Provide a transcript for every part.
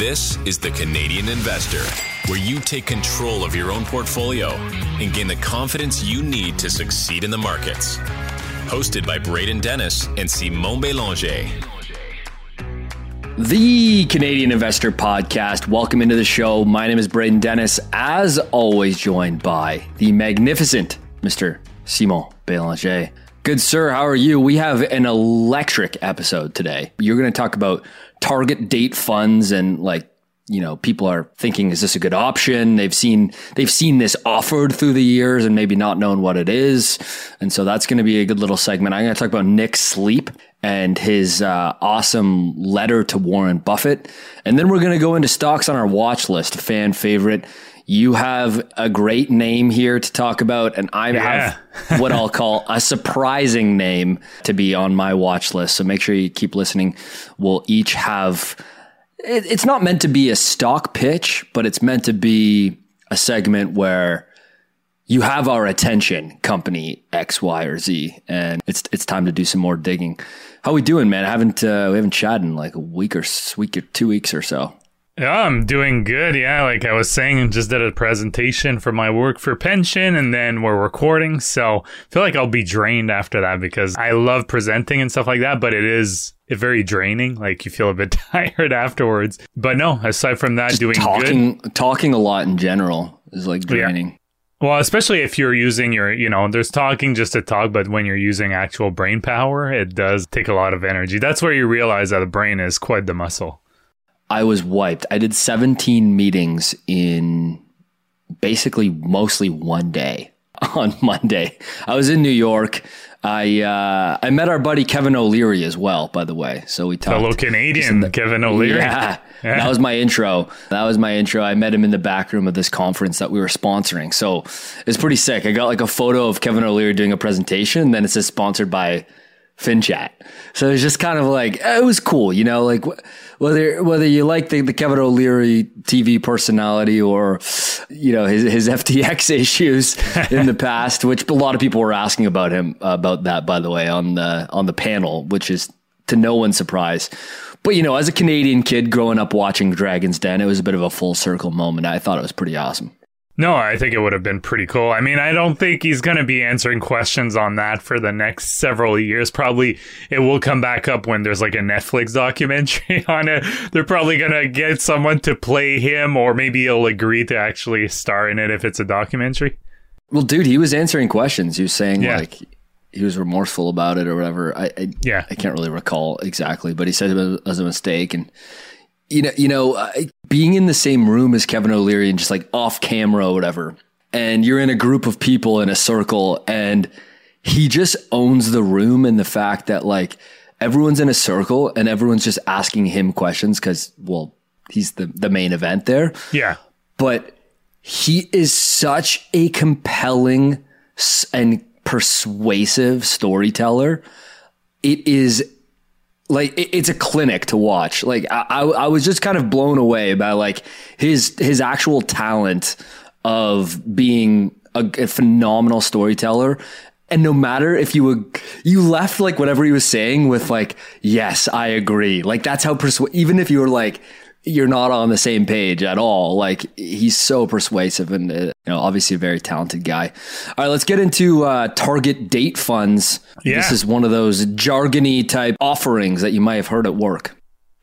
This is the Canadian Investor, where you take control of your own portfolio and gain the confidence you need to succeed in the markets. Hosted by Braden Dennis and Simon Belanger. The Canadian Investor Podcast. Welcome into the show. My name is Braden Dennis, as always, joined by the magnificent Mr. Simon Belanger. Good sir, how are you? We have an electric episode today. You're going to talk about target date funds and like you know people are thinking is this a good option? They've seen they've seen this offered through the years and maybe not known what it is. And so that's going to be a good little segment. I'm going to talk about nick sleep and his uh, awesome letter to warren buffett. And then we're going to go into stocks on our watch list fan favorite you have a great name here to talk about, and I yeah. have what I'll call a surprising name to be on my watch list. So make sure you keep listening. We'll each have. it's not meant to be a stock pitch, but it's meant to be a segment where you have our attention, company X, Y, or Z, and it's it's time to do some more digging. How we doing, man? I haven't uh, we haven't chatted in like a week or week or two weeks or so. Yeah, I'm doing good. Yeah, like I was saying, just did a presentation for my work for pension and then we're recording. So I feel like I'll be drained after that because I love presenting and stuff like that, but it is very draining. Like you feel a bit tired afterwards. But no, aside from that, just doing talking, good. Talking a lot in general is like draining. Yeah. Well, especially if you're using your, you know, there's talking just to talk, but when you're using actual brain power, it does take a lot of energy. That's where you realize that the brain is quite the muscle. I was wiped. I did 17 meetings in basically mostly one day on Monday. I was in New York. I uh, I met our buddy Kevin O'Leary as well, by the way. So we talked. Fellow Canadian the, Kevin O'Leary. Yeah, yeah, that was my intro. That was my intro. I met him in the back room of this conference that we were sponsoring. So it's pretty sick. I got like a photo of Kevin O'Leary doing a presentation. And then it says sponsored by FinChat. So it's just kind of like eh, it was cool, you know, like whether whether you like the, the Kevin O'Leary TV personality or you know his his FTX issues in the past, which a lot of people were asking about him about that by the way on the on the panel, which is to no one's surprise. But you know, as a Canadian kid growing up watching Dragon's Den, it was a bit of a full circle moment. I thought it was pretty awesome. No, I think it would have been pretty cool. I mean, I don't think he's going to be answering questions on that for the next several years. Probably it will come back up when there's like a Netflix documentary on it. They're probably going to get someone to play him, or maybe he'll agree to actually star in it if it's a documentary. Well, dude, he was answering questions. He was saying yeah. like he was remorseful about it or whatever. I, I yeah, I can't really recall exactly, but he said it was a mistake and you know, you know, uh, being in the same room as Kevin O'Leary and just like off camera or whatever, and you're in a group of people in a circle, and he just owns the room and the fact that like everyone's in a circle and everyone's just asking him questions because, well, he's the the main event there. Yeah, but he is such a compelling and persuasive storyteller. It is like it's a clinic to watch. Like I, I was just kind of blown away by like his his actual talent of being a, a phenomenal storyteller. And no matter if you would, you left like whatever he was saying with like, yes, I agree. Like that's how persu- even if you were like, you're not on the same page at all. Like he's so persuasive and uh, you know obviously a very talented guy. All right, let's get into uh, target date funds. Yeah. This is one of those jargony type offerings that you might have heard at work.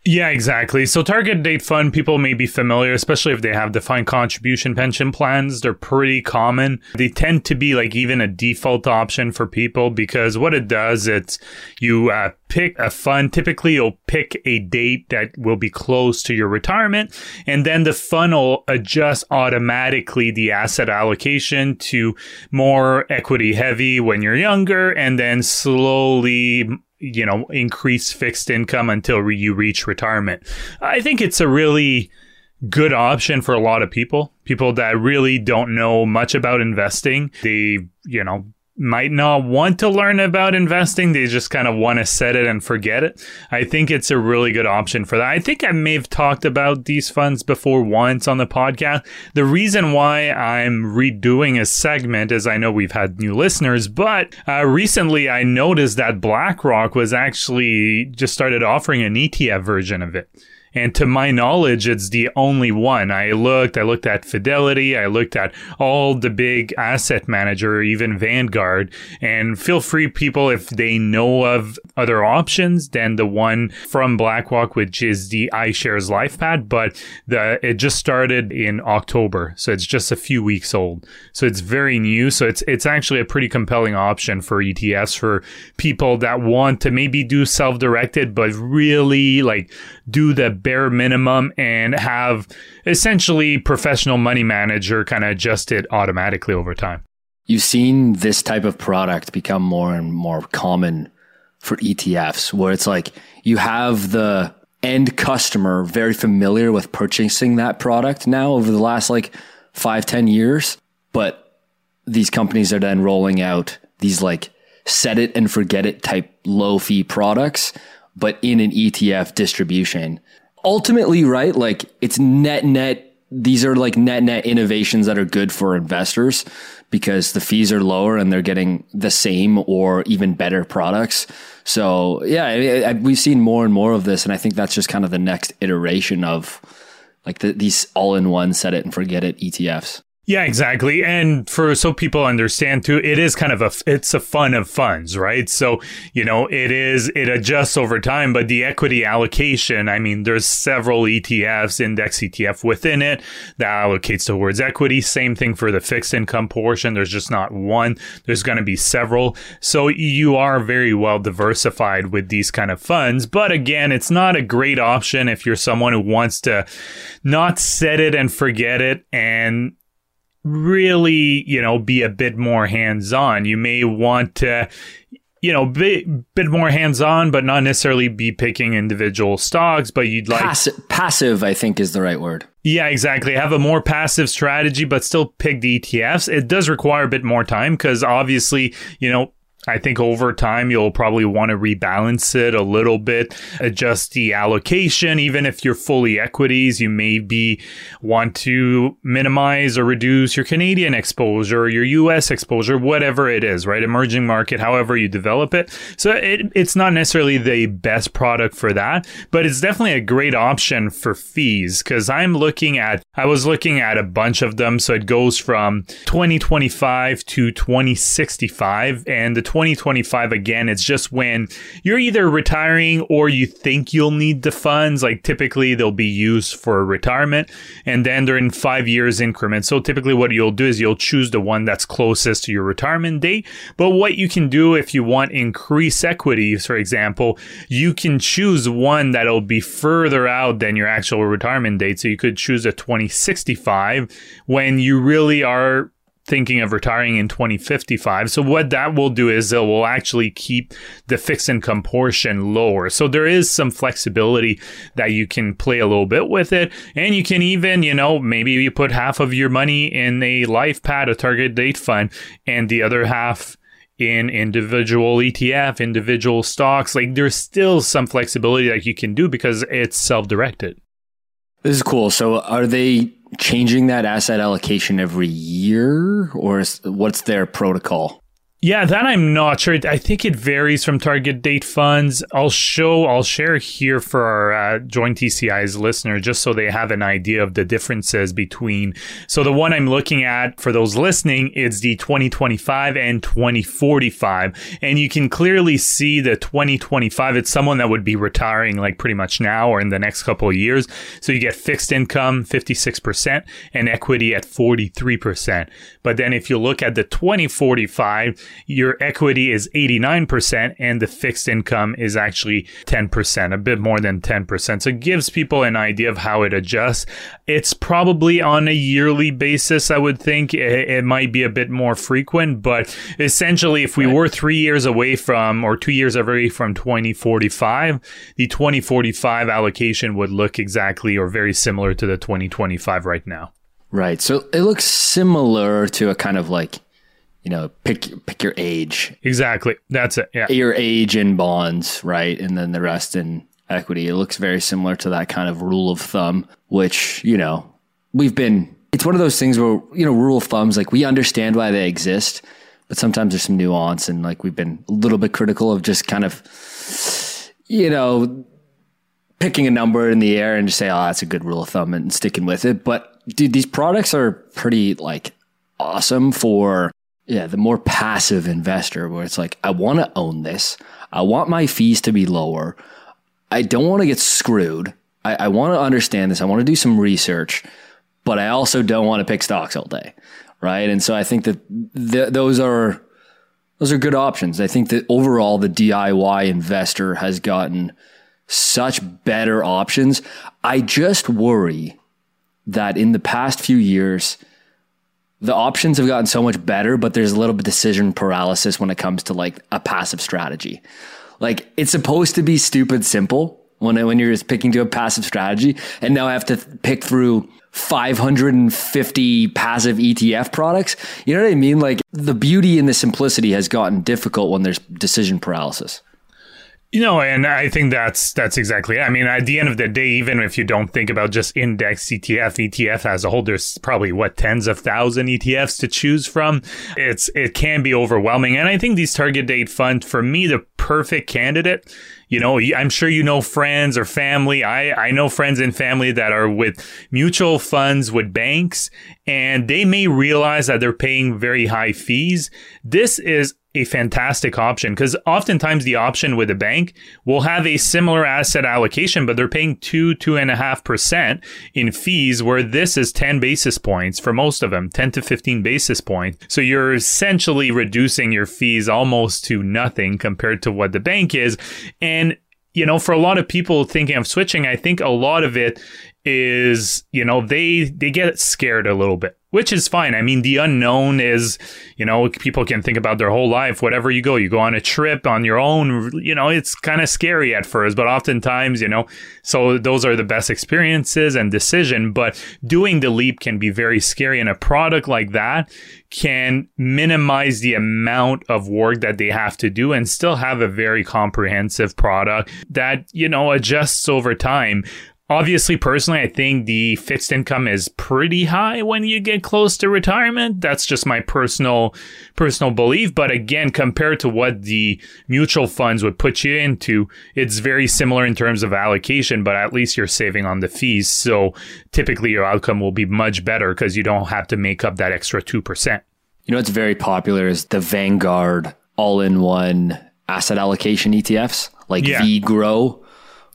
Yeah, exactly. So target date fund, people may be familiar, especially if they have defined contribution pension plans. They're pretty common. They tend to be like even a default option for people because what it does, it's you uh, pick a fund. Typically, you'll pick a date that will be close to your retirement, and then the fund will adjust automatically the asset allocation to more equity heavy when you're younger, and then slowly you know, increase fixed income until you reach retirement. I think it's a really good option for a lot of people, people that really don't know much about investing. They, you know, might not want to learn about investing. They just kind of want to set it and forget it. I think it's a really good option for that. I think I may have talked about these funds before once on the podcast. The reason why I'm redoing a segment is I know we've had new listeners, but uh, recently I noticed that BlackRock was actually just started offering an ETF version of it. And to my knowledge, it's the only one. I looked, I looked at Fidelity, I looked at all the big asset manager, even Vanguard. And feel free, people, if they know of other options than the one from BlackRock, which is the iShares LifePath. But the it just started in October, so it's just a few weeks old. So it's very new. So it's it's actually a pretty compelling option for ETFs for people that want to maybe do self-directed, but really like do the bare minimum and have essentially professional money manager kind of adjust it automatically over time. You've seen this type of product become more and more common for ETFs, where it's like you have the end customer very familiar with purchasing that product now over the last like five, ten years. But these companies are then rolling out these like set it and forget it type low fee products, but in an ETF distribution. Ultimately, right? Like it's net net. These are like net net innovations that are good for investors because the fees are lower and they're getting the same or even better products. So yeah, I, I, we've seen more and more of this, and I think that's just kind of the next iteration of like the, these all in one set it and forget it ETFs. Yeah, exactly. And for so people understand too, it is kind of a it's a fund of funds, right? So, you know, it is it adjusts over time, but the equity allocation, I mean, there's several ETFs, index ETF within it that allocates towards equity. Same thing for the fixed income portion. There's just not one. There's going to be several. So you are very well diversified with these kind of funds, but again, it's not a great option if you're someone who wants to not set it and forget it and really, you know, be a bit more hands on. You may want to, you know, be, bit more hands on, but not necessarily be picking individual stocks. But you'd like passive, passive, I think is the right word. Yeah, exactly. Have a more passive strategy, but still pick the ETFs. It does require a bit more time because obviously, you know, I think over time you'll probably want to rebalance it a little bit, adjust the allocation. Even if you're fully equities, you maybe want to minimize or reduce your Canadian exposure, your US exposure, whatever it is, right? Emerging market, however you develop it. So it, it's not necessarily the best product for that, but it's definitely a great option for fees because I'm looking at, I was looking at a bunch of them. So it goes from 2025 to 2065 and the 2025 again, it's just when you're either retiring or you think you'll need the funds. Like typically they'll be used for retirement and then they're in five years increments. So typically what you'll do is you'll choose the one that's closest to your retirement date. But what you can do if you want increased equities, for example, you can choose one that'll be further out than your actual retirement date. So you could choose a 2065 when you really are thinking of retiring in 2055. So what that will do is it will actually keep the fixed income portion lower. So there is some flexibility that you can play a little bit with it. And you can even, you know, maybe you put half of your money in a LifePath, a target date fund, and the other half in individual ETF, individual stocks. Like there's still some flexibility that you can do because it's self-directed. This is cool. So are they changing that asset allocation every year or is, what's their protocol? Yeah, that I'm not sure. I think it varies from target date funds. I'll show, I'll share here for our uh, joint TCI's listener, just so they have an idea of the differences between. So the one I'm looking at for those listening is the 2025 and 2045, and you can clearly see the 2025. It's someone that would be retiring like pretty much now or in the next couple of years. So you get fixed income 56% and equity at 43%. But then if you look at the 2045 your equity is 89% and the fixed income is actually 10%, a bit more than 10%. So it gives people an idea of how it adjusts. It's probably on a yearly basis, I would think. It, it might be a bit more frequent, but essentially, if we right. were three years away from or two years away from 2045, the 2045 allocation would look exactly or very similar to the 2025 right now. Right. So it looks similar to a kind of like you know, pick pick your age. Exactly. That's it. Yeah. Your age in bonds, right? And then the rest in equity. It looks very similar to that kind of rule of thumb, which, you know, we've been it's one of those things where, you know, rule of thumbs, like we understand why they exist, but sometimes there's some nuance and like we've been a little bit critical of just kind of, you know, picking a number in the air and just say, oh, that's a good rule of thumb and sticking with it. But dude, these products are pretty like awesome for yeah, the more passive investor where it's like, I want to own this. I want my fees to be lower. I don't want to get screwed. I, I want to understand this. I want to do some research, but I also don't want to pick stocks all day. Right. And so I think that th- those are, those are good options. I think that overall the DIY investor has gotten such better options. I just worry that in the past few years, the options have gotten so much better, but there's a little bit decision paralysis when it comes to like a passive strategy. Like it's supposed to be stupid simple when when you're just picking to a passive strategy, and now I have to pick through 550 passive ETF products. You know what I mean? Like the beauty and the simplicity has gotten difficult when there's decision paralysis. You know, and I think that's that's exactly. It. I mean, at the end of the day, even if you don't think about just index ETF, ETF as a whole, there's probably what tens of thousand ETFs to choose from. It's it can be overwhelming, and I think these target date funds, for me, the perfect candidate. You know, I'm sure you know friends or family. I I know friends and family that are with mutual funds with banks, and they may realize that they're paying very high fees. This is a fantastic option because oftentimes the option with a bank will have a similar asset allocation, but they're paying two, two and a half percent in fees, where this is 10 basis points for most of them, 10 to 15 basis points. So you're essentially reducing your fees almost to nothing compared to what the bank is. And you know, for a lot of people thinking of switching, I think a lot of it is, you know, they they get scared a little bit which is fine. I mean, the unknown is, you know, people can think about their whole life. Whatever you go, you go on a trip on your own, you know, it's kind of scary at first, but oftentimes, you know, so those are the best experiences and decision. But doing the leap can be very scary. And a product like that can minimize the amount of work that they have to do and still have a very comprehensive product that, you know, adjusts over time. Obviously, personally, I think the fixed income is pretty high when you get close to retirement. That's just my personal personal belief. But again, compared to what the mutual funds would put you into, it's very similar in terms of allocation, but at least you're saving on the fees. So typically your outcome will be much better because you don't have to make up that extra 2%. You know what's very popular is the Vanguard all in one asset allocation ETFs, like yeah. VGRO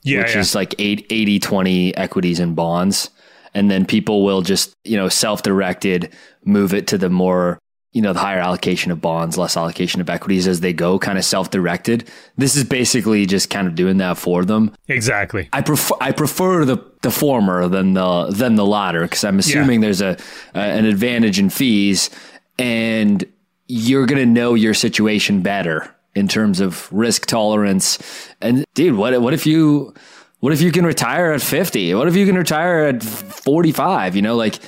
yeah, which yeah. is like 80 20 equities and bonds. And then people will just, you know, self directed move it to the more, you know, the higher allocation of bonds, less allocation of equities as they go, kind of self directed. This is basically just kind of doing that for them. Exactly. I prefer I prefer the the former than the than the latter because I'm assuming yeah. there's a, a an advantage in fees and you're going to know your situation better in terms of risk tolerance. And dude, what what if you what if you can retire at 50? What if you can retire at 45? You know, like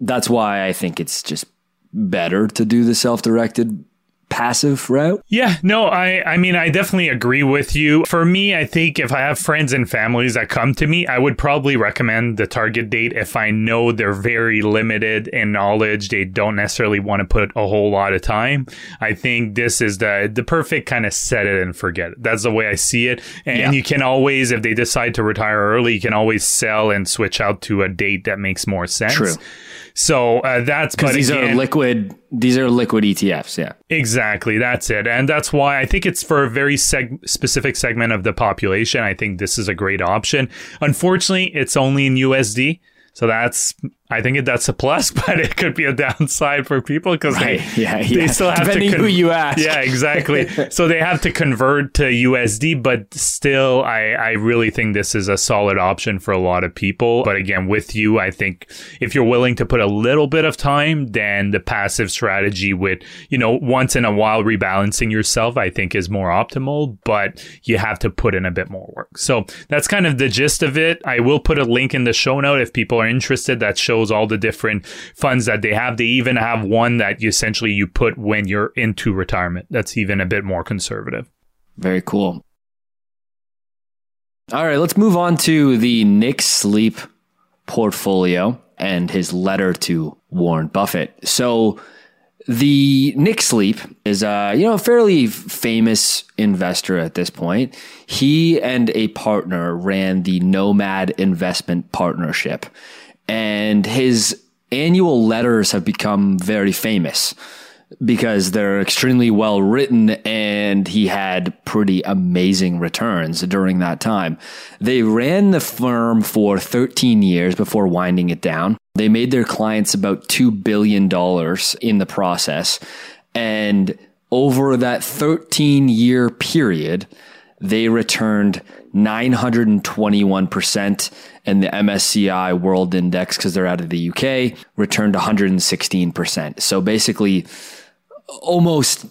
that's why I think it's just better to do the self-directed passive route? Yeah, no, I I mean I definitely agree with you. For me, I think if I have friends and families that come to me, I would probably recommend the target date if I know they're very limited in knowledge, they don't necessarily want to put a whole lot of time. I think this is the the perfect kind of set it and forget it. That's the way I see it. And yeah. you can always if they decide to retire early, you can always sell and switch out to a date that makes more sense. True. So uh, that's because these again, are liquid. These are liquid ETFs. Yeah, exactly. That's it, and that's why I think it's for a very seg- specific segment of the population. I think this is a great option. Unfortunately, it's only in USD. So that's I think that's a plus, but it could be a downside for people because right. they, yeah, yeah. they still have Depending to con- who you ask. Yeah, exactly. so they have to convert to USD, but still, I, I really think this is a solid option for a lot of people. But again, with you, I think if you're willing to put a little bit of time, then the passive strategy with, you know, once in a while rebalancing yourself, I think is more optimal, but you have to put in a bit more work. So that's kind of the gist of it. I will put a link in the show note if people are interested that shows all the different funds that they have. They even have one that you essentially you put when you're into retirement. That's even a bit more conservative. Very cool. All right, let's move on to the Nick Sleep portfolio and his letter to Warren Buffett. So the Nick Sleep is a you know a fairly famous investor at this point. He and a partner ran the Nomad Investment Partnership, and his annual letters have become very famous because they're extremely well written and he had pretty amazing returns during that time. They ran the firm for 13 years before winding it down. They made their clients about $2 billion in the process. And over that 13 year period, they returned 921% and the MSCI World Index, because they're out of the UK, returned 116%. So basically, almost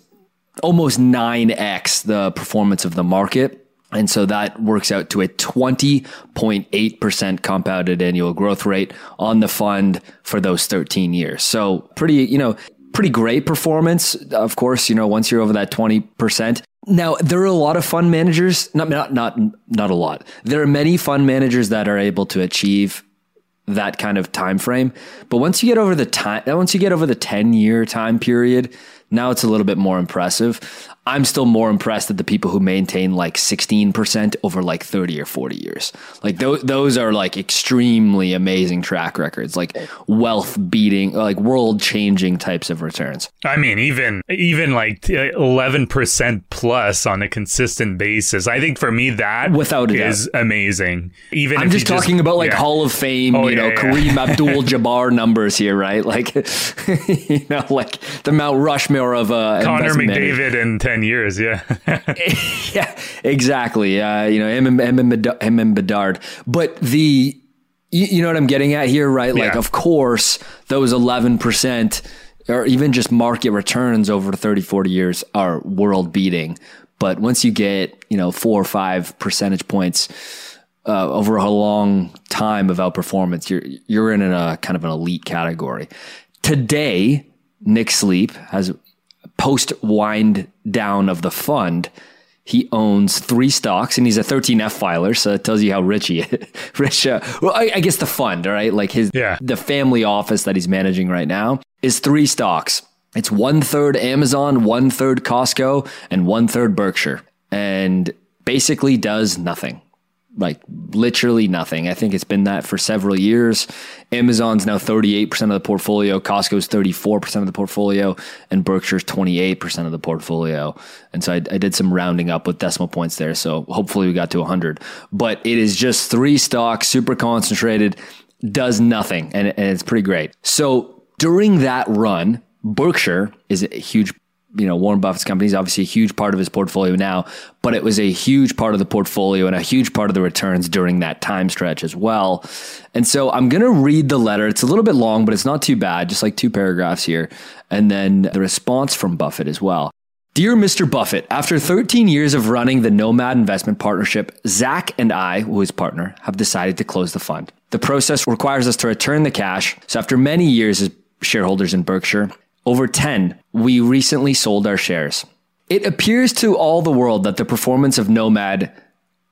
almost 9x the performance of the market. And so that works out to a 20.8% compounded annual growth rate on the fund for those 13 years. So pretty, you know, pretty great performance. Of course, you know, once you're over that 20%. Now, there are a lot of fund managers, not, not, not, not a lot. There are many fund managers that are able to achieve that kind of time frame. But once you get over the time, once you get over the 10 year time period, now it's a little bit more impressive. I'm still more impressed at the people who maintain like 16% over like 30 or 40 years. Like those, those are like extremely amazing track records, like wealth beating, like world changing types of returns. I mean, even, even like 11% plus on a consistent basis. I think for me, that without is doubt. amazing. Even I'm just talking just, about like yeah. Hall of Fame, oh, you know, yeah, Kareem Abdul Jabbar numbers here, right? Like, you know, like the Mount Rushmore of uh, Connor McDavid in 10 years. Yeah. yeah, exactly. Uh, you know, him and, him, and Bedard, him and Bedard. But the, you, you, know what I'm getting at here, right? Like, yeah. of course, those 11% or even just market returns over 30, 40 years are world beating. But once you get, you know, four or five percentage points, uh, over a long time of outperformance, you're you're in a kind of an elite category. Today, Nick Sleep has post wind down of the fund, he owns three stocks and he's a 13F filer. So it tells you how rich he is. rich, uh, well, I, I, guess the fund, all right? Like his, yeah. the family office that he's managing right now is three stocks. It's one third Amazon, one third Costco, and one third Berkshire. And basically does nothing like literally nothing. I think it's been that for several years. Amazon's now 38% of the portfolio, Costco's 34% of the portfolio, and Berkshire's 28% of the portfolio. And so I, I, did some rounding up with decimal points there. So hopefully we got to 100. But it is just three stocks, super concentrated, does nothing, and, and it's pretty great. So during that run, Berkshire is a huge you know, Warren Buffett's company is obviously a huge part of his portfolio now, but it was a huge part of the portfolio and a huge part of the returns during that time stretch as well. And so I'm going to read the letter. It's a little bit long, but it's not too bad, just like two paragraphs here. And then the response from Buffett as well. Dear Mr. Buffett, after 13 years of running the Nomad Investment Partnership, Zach and I, who is partner, have decided to close the fund. The process requires us to return the cash. So after many years as shareholders in Berkshire, over 10, we recently sold our shares. It appears to all the world that the performance of Nomad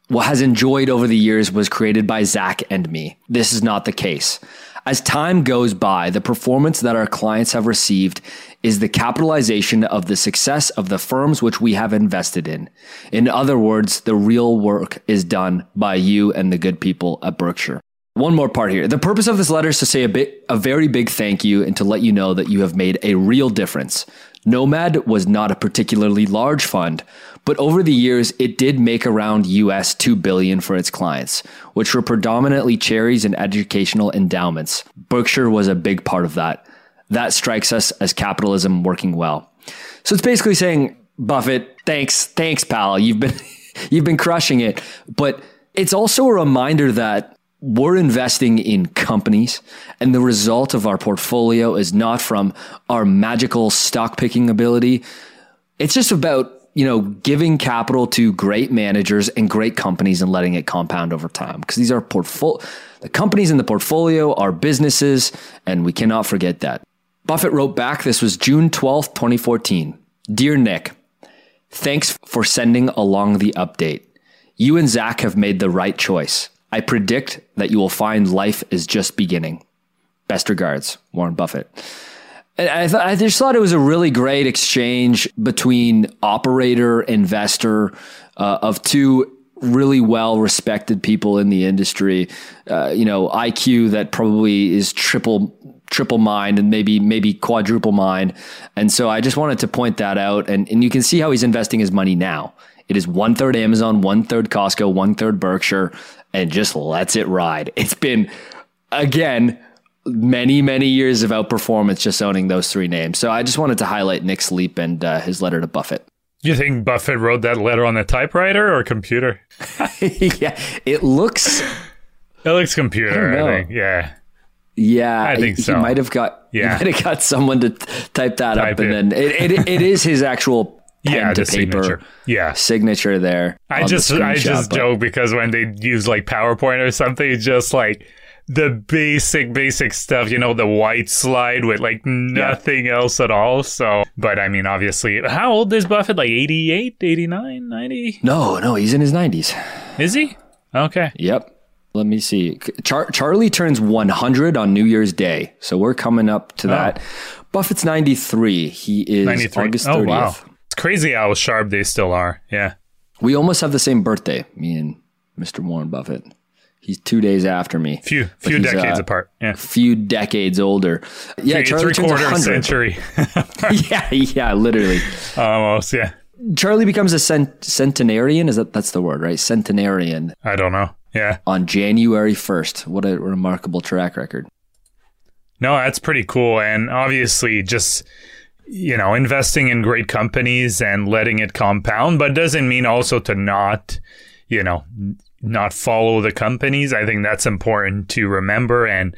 what has enjoyed over the years was created by Zach and me. This is not the case. As time goes by, the performance that our clients have received is the capitalization of the success of the firms which we have invested in. In other words, the real work is done by you and the good people at Berkshire. One more part here. The purpose of this letter is to say a bit, a very big thank you and to let you know that you have made a real difference. Nomad was not a particularly large fund, but over the years it did make around US 2 billion for its clients, which were predominantly charities and educational endowments. Berkshire was a big part of that. That strikes us as capitalism working well. So it's basically saying, Buffett, thanks, thanks pal. You've been you've been crushing it, but it's also a reminder that we're investing in companies and the result of our portfolio is not from our magical stock picking ability. It's just about, you know, giving capital to great managers and great companies and letting it compound over time because these are portfolio the companies in the portfolio are businesses and we cannot forget that. Buffett wrote back this was June 12th, 2014. Dear Nick, thanks for sending along the update. You and Zach have made the right choice. I predict that you will find life is just beginning. Best regards, Warren Buffett. I, th- I just thought it was a really great exchange between operator, investor uh, of two really well respected people in the industry. Uh, you know, IQ that probably is triple triple mind and maybe maybe quadruple mind. And so I just wanted to point that out. And and you can see how he's investing his money now. It is one third Amazon, one third Costco, one third Berkshire, and just lets it ride. It's been again many many years of outperformance just owning those three names. So I just wanted to highlight Nick Sleep and uh, his letter to Buffett. You think Buffett wrote that letter on the typewriter or computer? yeah, it looks. It looks computer. I, I think. Yeah. Yeah, I think he, so. He might have got. Yeah, he might have got someone to type that type up, and it. then it, it, it is his actual yeah, to paper signature. Yeah, signature there. I just I just but. joke because when they use like PowerPoint or something, it's just like the basic basic stuff you know the white slide with like nothing yeah. else at all so but i mean obviously how old is buffett like 88 89 90 no no he's in his 90s is he okay yep let me see Char- charlie turns 100 on new year's day so we're coming up to oh. that buffett's 93 he is 93. august 30th oh, wow. It's crazy how sharp they still are yeah we almost have the same birthday me and mr warren buffett He's two days after me. Few few decades uh, apart. Yeah. Few decades older. Yeah, three, Charlie three quarter century. yeah, yeah, literally. Almost, yeah. Charlie becomes a cent- centenarian. Is that that's the word, right? Centenarian. I don't know. Yeah. On January first. What a remarkable track record. No, that's pretty cool, and obviously just you know investing in great companies and letting it compound, but doesn't mean also to not you know not follow the companies. I think that's important to remember and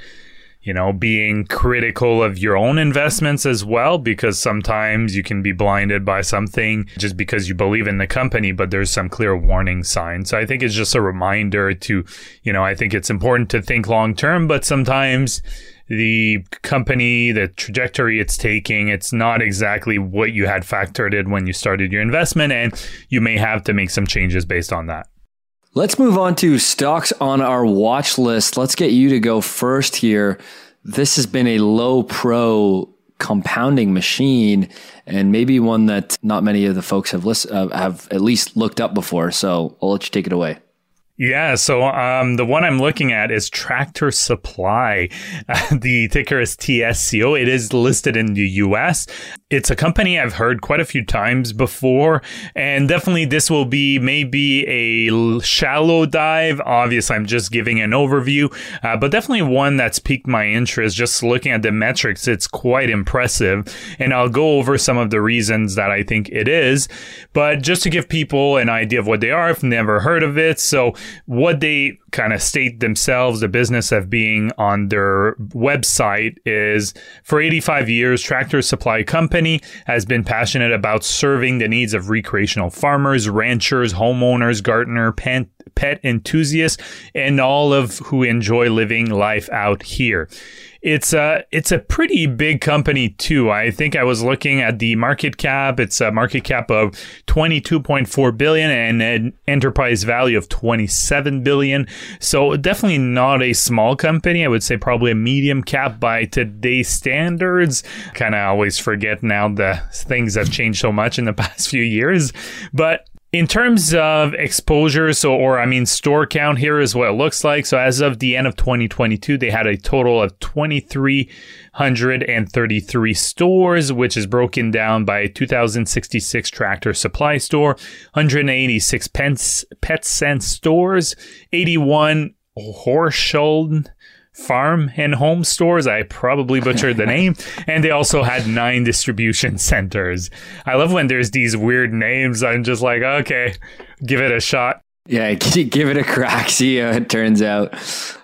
you know, being critical of your own investments as well, because sometimes you can be blinded by something just because you believe in the company, but there's some clear warning signs. So I think it's just a reminder to, you know, I think it's important to think long term, but sometimes the company, the trajectory it's taking, it's not exactly what you had factored in when you started your investment, and you may have to make some changes based on that. Let's move on to stocks on our watch list. Let's get you to go first here. This has been a low pro compounding machine and maybe one that not many of the folks have list, uh, have at least looked up before. So I'll let you take it away. Yeah, so um, the one I'm looking at is Tractor Supply. Uh, the ticker is TSCO. It is listed in the US. It's a company I've heard quite a few times before, and definitely this will be maybe a shallow dive. Obviously, I'm just giving an overview, uh, but definitely one that's piqued my interest. Just looking at the metrics, it's quite impressive, and I'll go over some of the reasons that I think it is. But just to give people an idea of what they are, I've never heard of it. So what they kind of state themselves, the business of being on their website is for 85 years, Tractor Supply Company has been passionate about serving the needs of recreational farmers, ranchers, homeowners, gardener, pet, pet enthusiasts, and all of who enjoy living life out here it's a it's a pretty big company too. I think I was looking at the market cap. It's a market cap of 22.4 billion and an enterprise value of 27 billion. So definitely not a small company. I would say probably a medium cap by today's standards. Kind of always forget now the things have changed so much in the past few years, but in terms of exposure, so or I mean store count, here is what it looks like. So as of the end of 2022, they had a total of 2,333 stores, which is broken down by 2,066 tractor supply store, 186 pets, Petsense stores, 81 Horshold farm and home stores. I probably butchered the name. And they also had nine distribution centers. I love when there's these weird names. I'm just like, okay, give it a shot. Yeah, give it a crack. See how it turns out.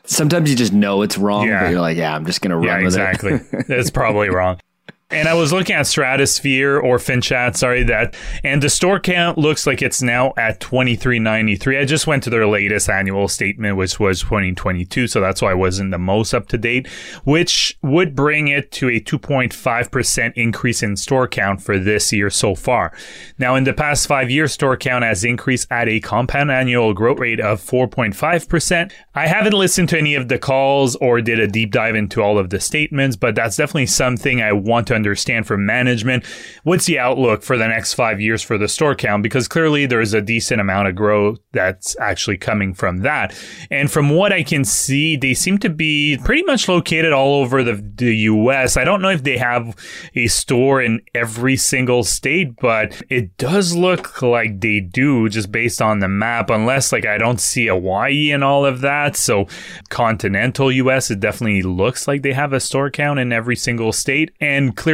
Sometimes you just know it's wrong, yeah. but you're like, yeah, I'm just going to run yeah, with exactly. it. Exactly. it's probably wrong. And I was looking at Stratosphere or FinChat, sorry, that, and the store count looks like it's now at 2393. I just went to their latest annual statement, which was 2022. So that's why I wasn't the most up to date, which would bring it to a 2.5% increase in store count for this year so far. Now, in the past five years, store count has increased at a compound annual growth rate of 4.5%. I haven't listened to any of the calls or did a deep dive into all of the statements, but that's definitely something I want to understand from management what's the outlook for the next five years for the store count because clearly there's a decent amount of growth that's actually coming from that. And from what I can see, they seem to be pretty much located all over the, the US. I don't know if they have a store in every single state, but it does look like they do just based on the map, unless like I don't see Hawaii and all of that. So continental US, it definitely looks like they have a store count in every single state. And clearly,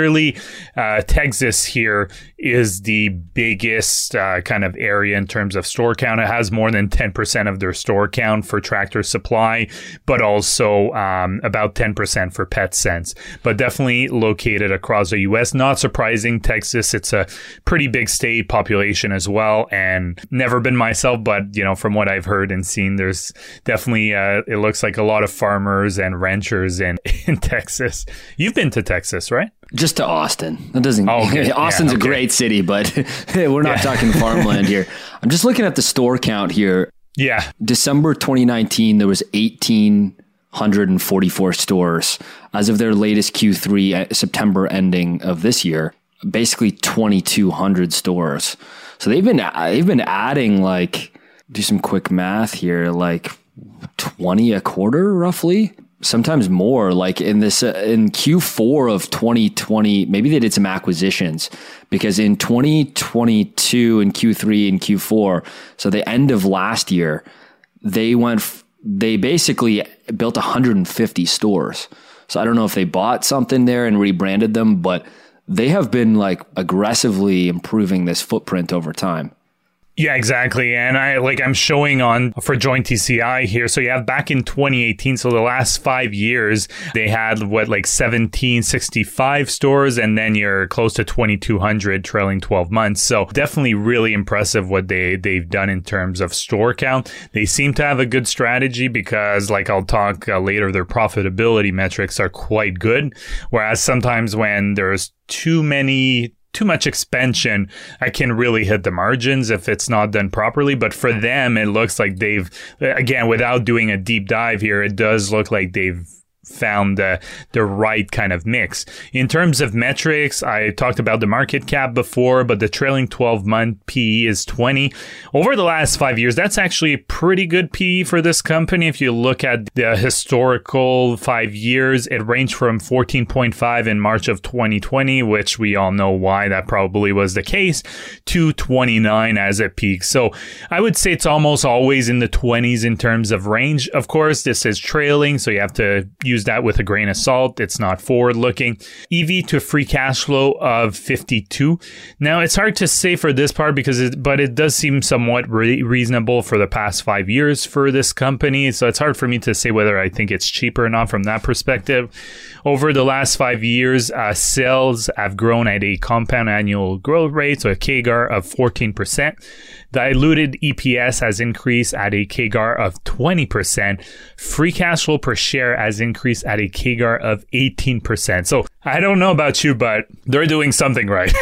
uh, Texas here is the biggest uh, kind of area in terms of store count. It has more than 10% of their store count for Tractor Supply, but also um, about 10% for Petsense. But definitely located across the U.S. Not surprising, Texas. It's a pretty big state population as well, and never been myself, but you know from what I've heard and seen, there's definitely uh, it looks like a lot of farmers and ranchers in in Texas. You've been to Texas, right? Just to Austin. That doesn't. Oh, okay. Austin's yeah, okay. a great city, but we're not yeah. talking farmland here. I'm just looking at the store count here. Yeah. December 2019, there was 1,844 stores. As of their latest Q3 uh, September ending of this year, basically 2,200 stores. So they've been they've been adding like do some quick math here, like 20 a quarter roughly sometimes more like in this uh, in Q4 of 2020 maybe they did some acquisitions because in 2022 and Q3 and Q4 so the end of last year they went f- they basically built 150 stores. So I don't know if they bought something there and rebranded them but they have been like aggressively improving this footprint over time yeah, exactly. And I like I'm showing on for Joint TCI here. So you have back in 2018, so the last five years, they had what like 1765 stores, and then you're close to 2200 trailing 12 months. So definitely really impressive what they they've done in terms of store count. They seem to have a good strategy because, like I'll talk uh, later, their profitability metrics are quite good. Whereas sometimes when there's too many too much expansion, I can really hit the margins if it's not done properly. But for them, it looks like they've, again, without doing a deep dive here, it does look like they've found the, the right kind of mix. In terms of metrics, I talked about the market cap before, but the trailing 12 month PE is 20. Over the last five years, that's actually a pretty good PE for this company. If you look at the historical five years, it ranged from 14.5 in March of 2020, which we all know why that probably was the case, to 29 as it peaks. So I would say it's almost always in the 20s in terms of range. Of course, this is trailing, so you have to use use that with a grain of salt. It's not forward looking. EV to free cash flow of 52. Now it's hard to say for this part because it, but it does seem somewhat re- reasonable for the past five years for this company. So it's hard for me to say whether I think it's cheaper or not from that perspective. Over the last five years, uh, sales have grown at a compound annual growth rate, so a CAGR of 14%. Diluted EPS has increased at a CAGR of 20%. Free cash flow per share has increased at a CAGR of 18%. So I don't know about you, but they're doing something right.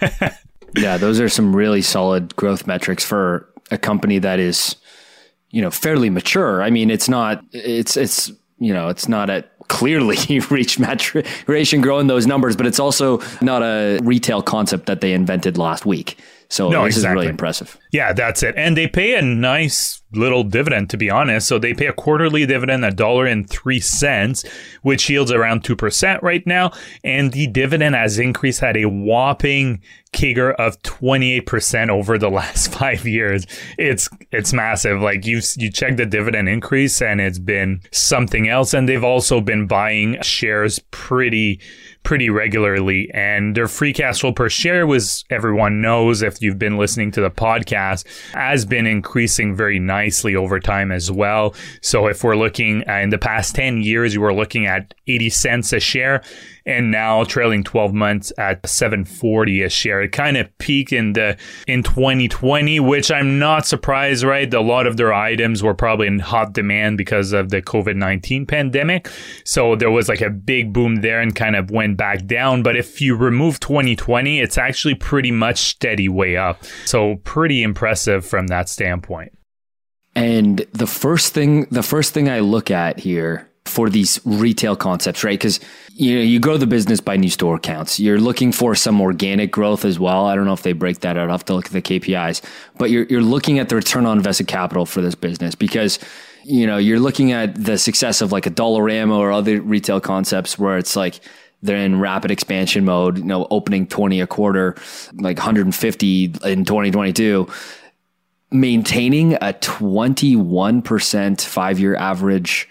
yeah, those are some really solid growth metrics for a company that is, you know, fairly mature. I mean, it's not, it's, it's, you know, it's not at clearly reached maturation growing those numbers, but it's also not a retail concept that they invented last week. So no, this exactly. is really impressive. Yeah, that's it. And they pay a nice little dividend, to be honest. So they pay a quarterly dividend, a dollar and three cents, which yields around 2% right now. And the dividend has increased at a whopping CAGR of 28% over the last five years. It's, it's massive. Like you, you check the dividend increase and it's been something else. And they've also been buying shares pretty, pretty regularly. And their free cash flow per share was, everyone knows if you've been listening to the podcast, has been increasing very nicely over time as well. So if we're looking uh, in the past 10 years, you were looking at 80 cents a share and now trailing 12 months at 740 a share. It kind of peaked in the in 2020, which I'm not surprised, right? A lot of their items were probably in hot demand because of the COVID-19 pandemic. So there was like a big boom there and kind of went back down. But if you remove 2020, it's actually pretty much steady way up. So pretty impressive from that standpoint. And the first thing the first thing I look at here for these retail concepts, right? Because you know, you grow the business by new store counts. You're looking for some organic growth as well. I don't know if they break that out. I'll have to look at the KPIs, but you're you're looking at the return on invested capital for this business because you know you're looking at the success of like a Dollarama or other retail concepts where it's like they're in rapid expansion mode. You know, opening 20 a quarter, like 150 in 2022 maintaining a 21% five year average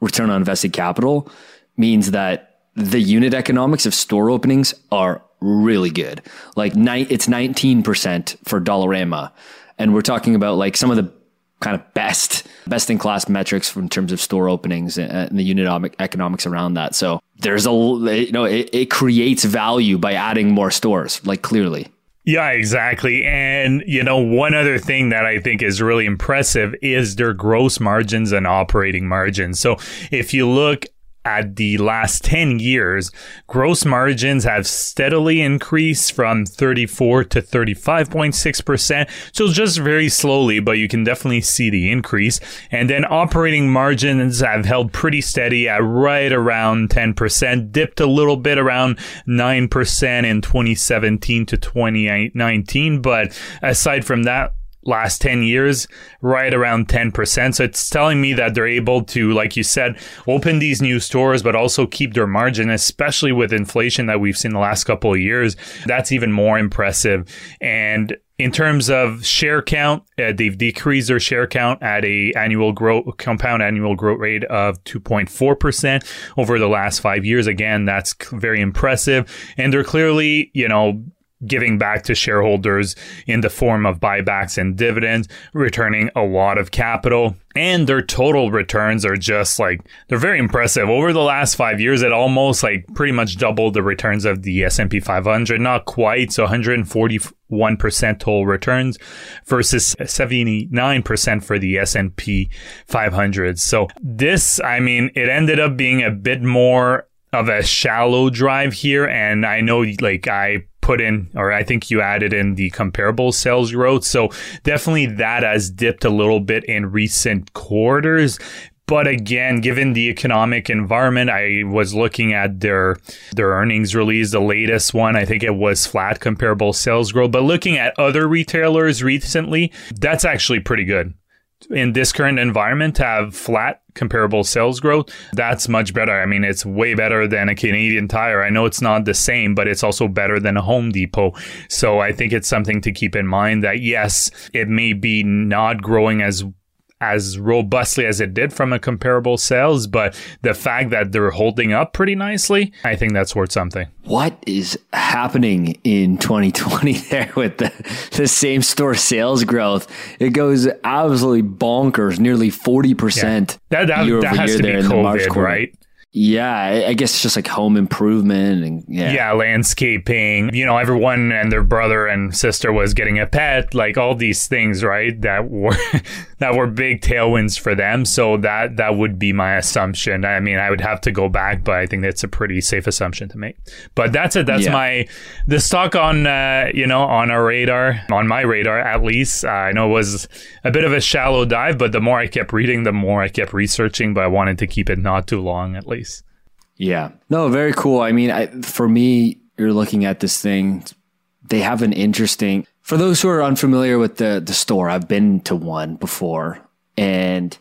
return on invested capital means that the unit economics of store openings are really good. Like ni- it's 19% for Dollarama. And we're talking about like some of the kind of best, best in class metrics in terms of store openings and the unit economics around that. So there's a, you know, it, it creates value by adding more stores, like clearly. Yeah, exactly. And, you know, one other thing that I think is really impressive is their gross margins and operating margins. So if you look at the last 10 years, gross margins have steadily increased from 34 to 35.6%. So just very slowly, but you can definitely see the increase. And then operating margins have held pretty steady at right around 10%, dipped a little bit around 9% in 2017 to 2019. But aside from that, last 10 years right around 10%. So it's telling me that they're able to, like you said, open these new stores, but also keep their margin, especially with inflation that we've seen the last couple of years. That's even more impressive. And in terms of share count, uh, they've decreased their share count at a annual growth compound annual growth rate of 2.4% over the last 5 years. Again, that's very impressive and they're clearly, you know, giving back to shareholders in the form of buybacks and dividends, returning a lot of capital. And their total returns are just like, they're very impressive. Over the last five years, it almost like pretty much doubled the returns of the S&P 500. Not quite. So 141% total returns versus 79% for the S&P 500. So this, I mean, it ended up being a bit more of a shallow drive here. And I know like I put in, or I think you added in the comparable sales growth. So definitely that has dipped a little bit in recent quarters. But again, given the economic environment, I was looking at their their earnings release, the latest one. I think it was flat comparable sales growth. But looking at other retailers recently, that's actually pretty good in this current environment to have flat comparable sales growth, that's much better. I mean, it's way better than a Canadian Tire. I know it's not the same, but it's also better than a Home Depot. So I think it's something to keep in mind that yes, it may be not growing as as robustly as it did from a comparable sales, but the fact that they're holding up pretty nicely, I think that's worth something. What is happening in 2020 there with the, the same store sales growth? It goes absolutely bonkers, nearly 40% yeah. that, that, that has to be COVID, right? Yeah, I guess it's just like home improvement and yeah. yeah, landscaping. You know, everyone and their brother and sister was getting a pet, like all these things, right? That were that were big tailwinds for them. So that that would be my assumption. I mean, I would have to go back, but I think that's a pretty safe assumption to make. But that's it. That's yeah. my the stock on uh, you know on our radar, on my radar at least. Uh, I know it was a bit of a shallow dive, but the more I kept reading, the more I kept researching. But I wanted to keep it not too long at least. Yeah. No, very cool. I mean, I, for me, you're looking at this thing. They have an interesting. For those who are unfamiliar with the the store, I've been to one before. And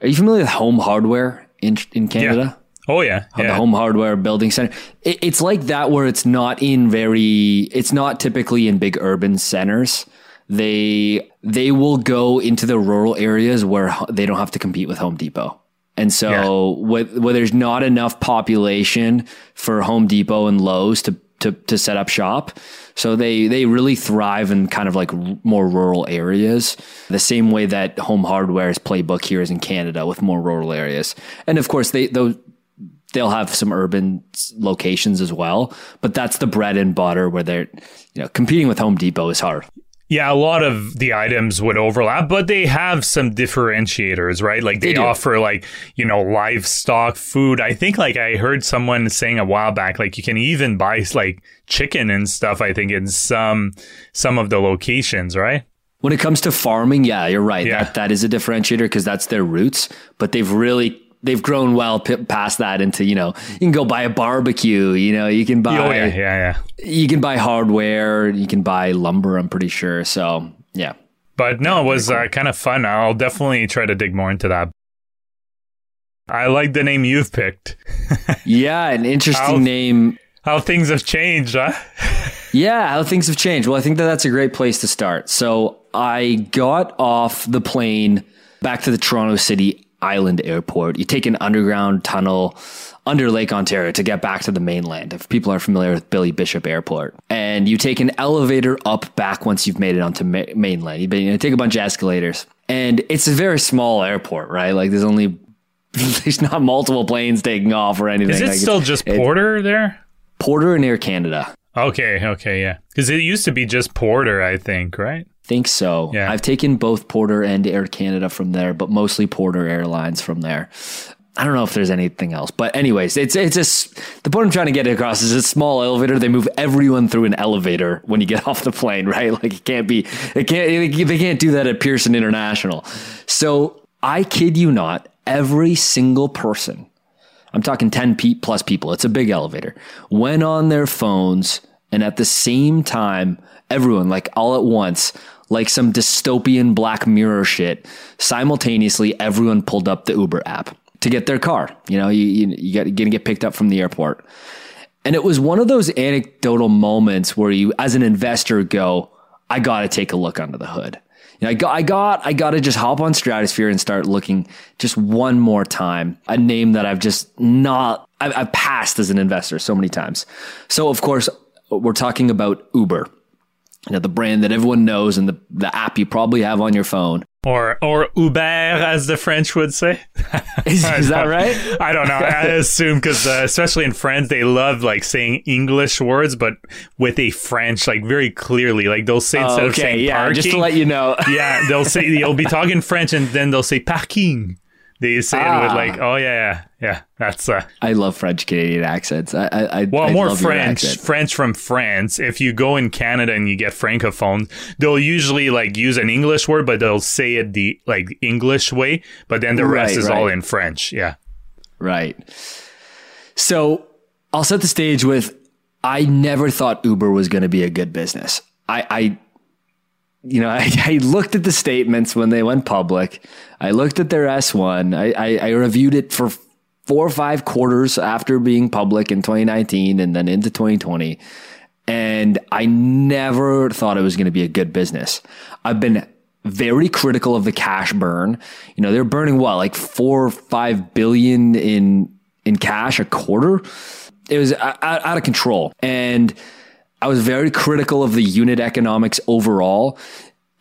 are you familiar with Home Hardware in in Canada? Yeah. Oh yeah, yeah. the Home Hardware Building Center. It, it's like that where it's not in very. It's not typically in big urban centers. They they will go into the rural areas where they don't have to compete with Home Depot. And so yeah. where, there's not enough population for Home Depot and Lowe's to, to, to set up shop. So they, they really thrive in kind of like more rural areas, the same way that Home Hardware's playbook here is in Canada with more rural areas. And of course, they, they'll have some urban locations as well, but that's the bread and butter where they're, you know, competing with Home Depot is hard. Yeah, a lot of the items would overlap, but they have some differentiators, right? Like they, they offer like, you know, livestock food. I think like I heard someone saying a while back, like you can even buy like chicken and stuff, I think in some some of the locations, right? When it comes to farming, yeah, you're right. Yeah. That that is a differentiator because that's their roots, but they've really they've grown well p- past that into you know you can go buy a barbecue you know you can buy oh yeah, yeah, yeah. you can buy hardware you can buy lumber i'm pretty sure so yeah But no, it was uh, kind of fun. I'll definitely try to dig more into that. I like the name you've picked. yeah an interesting How- name How things have changed, huh? Yeah, how things have changed. Well, I think that that's a great place to start. So I got off the plane back to the Toronto City Island Airport. You take an underground tunnel under Lake Ontario to get back to the mainland. If people are familiar with Billy Bishop Airport, and you take an elevator up back once you've made it onto ma- mainland. You, you take a bunch of escalators, and it's a very small airport, right? Like there's only there's not multiple planes taking off or anything. Is it Like, still just it- Porter there? Porter and Air Canada? Okay, okay, yeah. Because it used to be just Porter, I think, right? Think so. Yeah. I've taken both Porter and Air Canada from there, but mostly Porter Airlines from there. I don't know if there's anything else, but anyways, it's it's a the point I'm trying to get across is a small elevator. They move everyone through an elevator when you get off the plane, right? Like it can't be, it can't, they can't do that at Pearson International. So I kid you not, every single person I'm talking 10 plus people. It's a big elevator. Went on their phones and at the same time, everyone, like all at once, like some dystopian Black Mirror shit, simultaneously, everyone pulled up the Uber app to get their car. You know, you, you, you got going to get picked up from the airport. And it was one of those anecdotal moments where you, as an investor, go, I got to take a look under the hood. You know, I got, I got, I got to just hop on Stratosphere and start looking just one more time. A name that I've just not, I've, I've passed as an investor so many times. So of course, we're talking about Uber, you know, the brand that everyone knows and the, the app you probably have on your phone. Or or Uber, as the French would say. Is, is that right? I don't know. I assume because uh, especially in France, they love like saying English words, but with a French, like very clearly, like they'll say instead Oh, of saying yeah, parking, just to let you know. yeah, they'll say you'll be talking French, and then they'll say parking. They say it with Ah. like, oh yeah, yeah, yeah. That's uh, I love French Canadian accents. I, I, I well, I more love French. French from France. If you go in Canada and you get francophones, they'll usually like use an English word, but they'll say it the like English way. But then the rest Right, is all right. in French. Yeah. Right. So I'll set the stage with I never thought Uber was going to be a good business. I, I you know, I, I looked at the statements when they went public. I looked at their S1. I, I, I reviewed it for four or five quarters after being public in 2019 and then into 2020. And I never thought it was going to be a good business. I've been very critical of the cash burn. You know, they're burning what, like four or five billion in in cash a quarter. It was out, out of control, and I was very critical of the unit economics overall.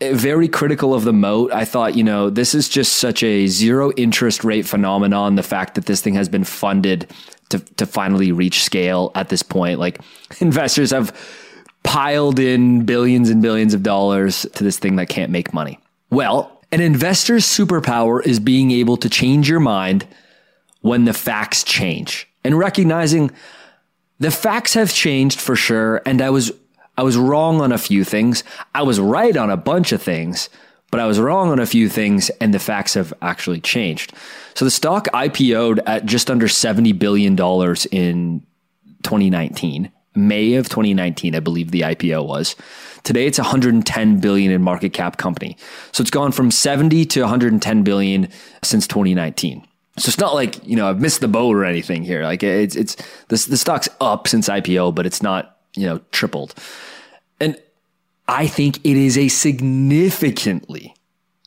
Eh, Very critical of the moat. I thought, you know, this is just such a zero interest rate phenomenon. The fact that this thing has been funded to to finally reach scale at this point, like investors have piled in billions and billions of dollars to this thing that can't make money. Well, an investor's superpower is being able to change your mind when the facts change and recognizing the facts have changed for sure and I was I was wrong on a few things. I was right on a bunch of things, but I was wrong on a few things and the facts have actually changed. So the stock IPO'd at just under 70 billion dollars in 2019. May of 2019, I believe the IPO was. Today it's 110 billion in market cap company. So it's gone from 70 to 110 billion since 2019. So it's not like, you know, I've missed the boat or anything here. Like it's it's the, the stock's up since IPO, but it's not, you know, tripled. And I think it is a significantly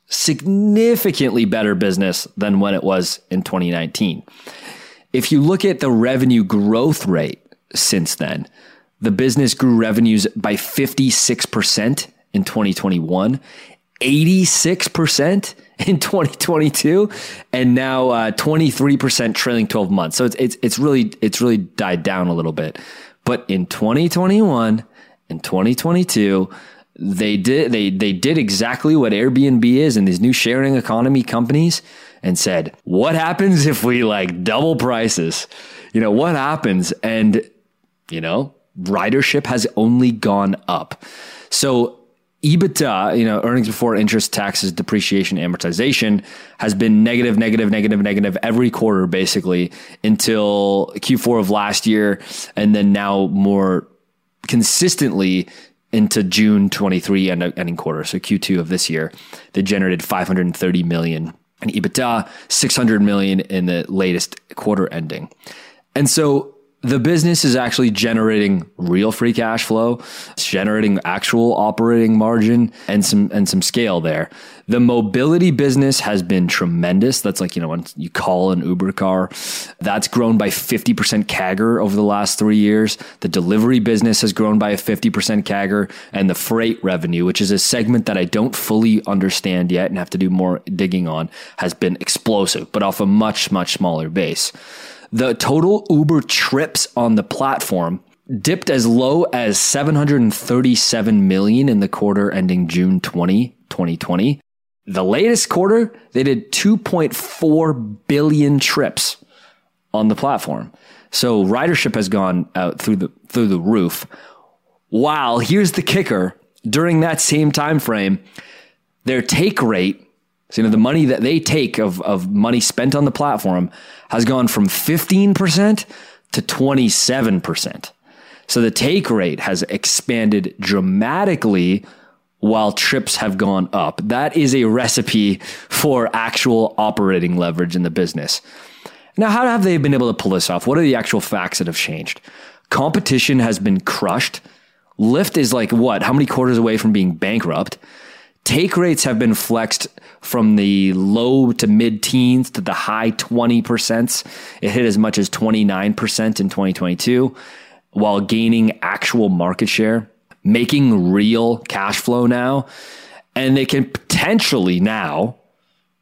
significantly better business than when it was in 2019. If you look at the revenue growth rate since then, the business grew revenues by 56% in 2021, 86% in 2022, and now uh, 23% trailing 12 months. So it's, it's, it's really, it's really died down a little bit. But in 2021 and 2022, they did they they did exactly what Airbnb is and these new sharing economy companies and said, "What happens if we like double prices? You know, what happens?" And you know, ridership has only gone up. So EBITDA, you know, earnings before interest, taxes, depreciation, amortization has been negative, negative, negative, negative every quarter basically until Q4 of last year. And then now more consistently into June 23 ending quarter. So Q2 of this year, they generated 530 million in EBITDA, 600 million in the latest quarter ending. And so the business is actually generating real free cash flow. It's generating actual operating margin and some and some scale there. The mobility business has been tremendous. That's like, you know, when you call an Uber car, that's grown by 50% CAGR over the last 3 years. The delivery business has grown by a 50% CAGR and the freight revenue, which is a segment that I don't fully understand yet and have to do more digging on, has been explosive, but off a much much smaller base. The total Uber trips on the platform dipped as low as 737 million in the quarter ending June 20, 2020. The latest quarter, they did 2.4 billion trips on the platform. So ridership has gone out through the through the roof. While here's the kicker, during that same time frame, their take rate so, you know, the money that they take of, of money spent on the platform has gone from 15% to 27%. So the take rate has expanded dramatically while trips have gone up. That is a recipe for actual operating leverage in the business. Now, how have they been able to pull this off? What are the actual facts that have changed? Competition has been crushed. Lyft is like what? How many quarters away from being bankrupt? Take rates have been flexed from the low to mid teens to the high 20%. It hit as much as 29% in 2022 while gaining actual market share, making real cash flow now. And they can potentially now,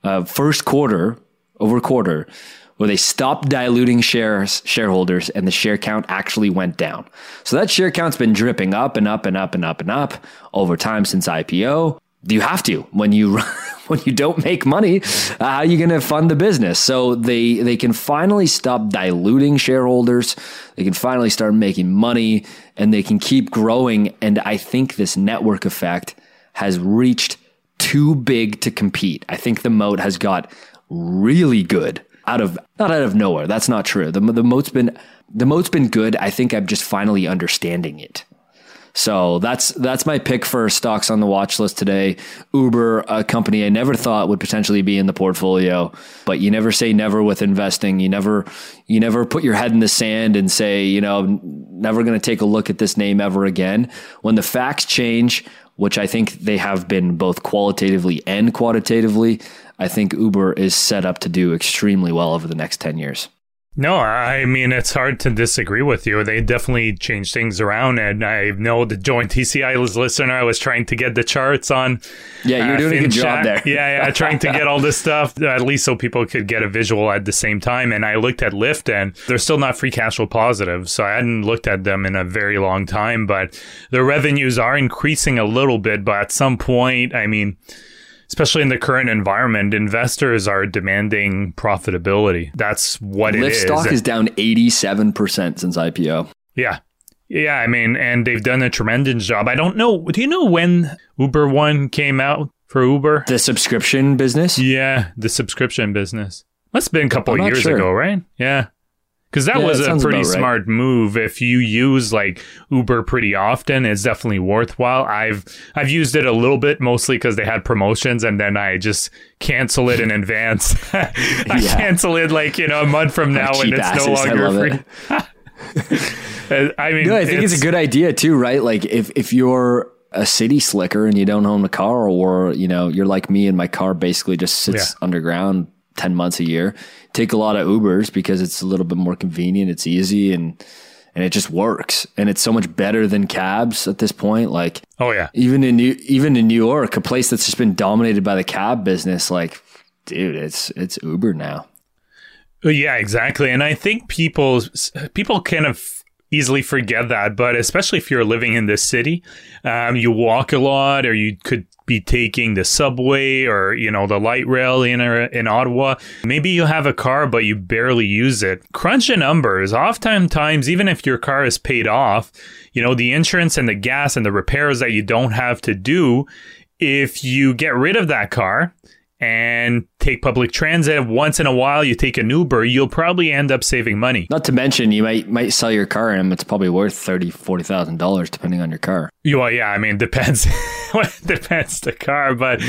uh, first quarter over quarter, where they stopped diluting shares shareholders and the share count actually went down. So that share count's been dripping up and up and up and up and up over time since IPO you have to when you when you don't make money uh, how are you going to fund the business? So they they can finally stop diluting shareholders. They can finally start making money and they can keep growing. And i think this network effect has reached too big to compete. I think the moat has got really good out of not out of nowhere. That's not true. The, the moat's been the moat's been good. I think i'm just finally understanding it so that's that's my pick for stocks on the watch list today. Uber, a company I never thought would potentially be in the portfolio, but you never say never with investing. You never you never put your head in the sand and say, you know, never going to take a look at this name ever again. When the facts change, which I think they have been both qualitatively and quantitatively, I think Uber is set up to do extremely well over the next 10 years. No, I mean it's hard to disagree with you. They definitely changed things around, and I know the joint TCI was listener. I was trying to get the charts on. Yeah, you're uh, doing a good job there. yeah, yeah, trying to get all this stuff at least so people could get a visual at the same time. And I looked at Lyft, and they're still not free cash flow positive, so I hadn't looked at them in a very long time. But the revenues are increasing a little bit, but at some point, I mean especially in the current environment, investors are demanding profitability. That's what Lyft it is. stock is down 87% since IPO. Yeah. Yeah, I mean, and they've done a tremendous job. I don't know. Do you know when Uber One came out for Uber? The subscription business? Yeah, the subscription business. Must have been a couple years sure. ago, right? Yeah because that yeah, was a pretty smart right. move. If you use like Uber pretty often, it's definitely worthwhile. I've I've used it a little bit, mostly because they had promotions, and then I just cancel it in advance. I yeah. cancel it like you know a month from now, and it's asses. no longer free. It. Uh, I mean, no, I think it's, it's a good idea too, right? Like if if you're a city slicker and you don't own a car, or you know you're like me and my car basically just sits yeah. underground 10 months a year. Take a lot of Ubers because it's a little bit more convenient, it's easy and and it just works. And it's so much better than cabs at this point. Like Oh yeah. Even in New even in New York, a place that's just been dominated by the cab business, like dude, it's it's Uber now. Yeah, exactly. And I think people people kind of easily forget that. But especially if you're living in this city, um, you walk a lot, or you could be taking the subway or you know the light rail in in Ottawa. Maybe you have a car but you barely use it. Crunch the numbers. Oftentimes, even if your car is paid off, you know the insurance and the gas and the repairs that you don't have to do. If you get rid of that car and take public transit. Once in a while you take an uber you'll probably end up saving money. Not to mention you might might sell your car and it's probably worth 30 40000 dollars depending on your car. Well yeah i mean depends. Depends the car but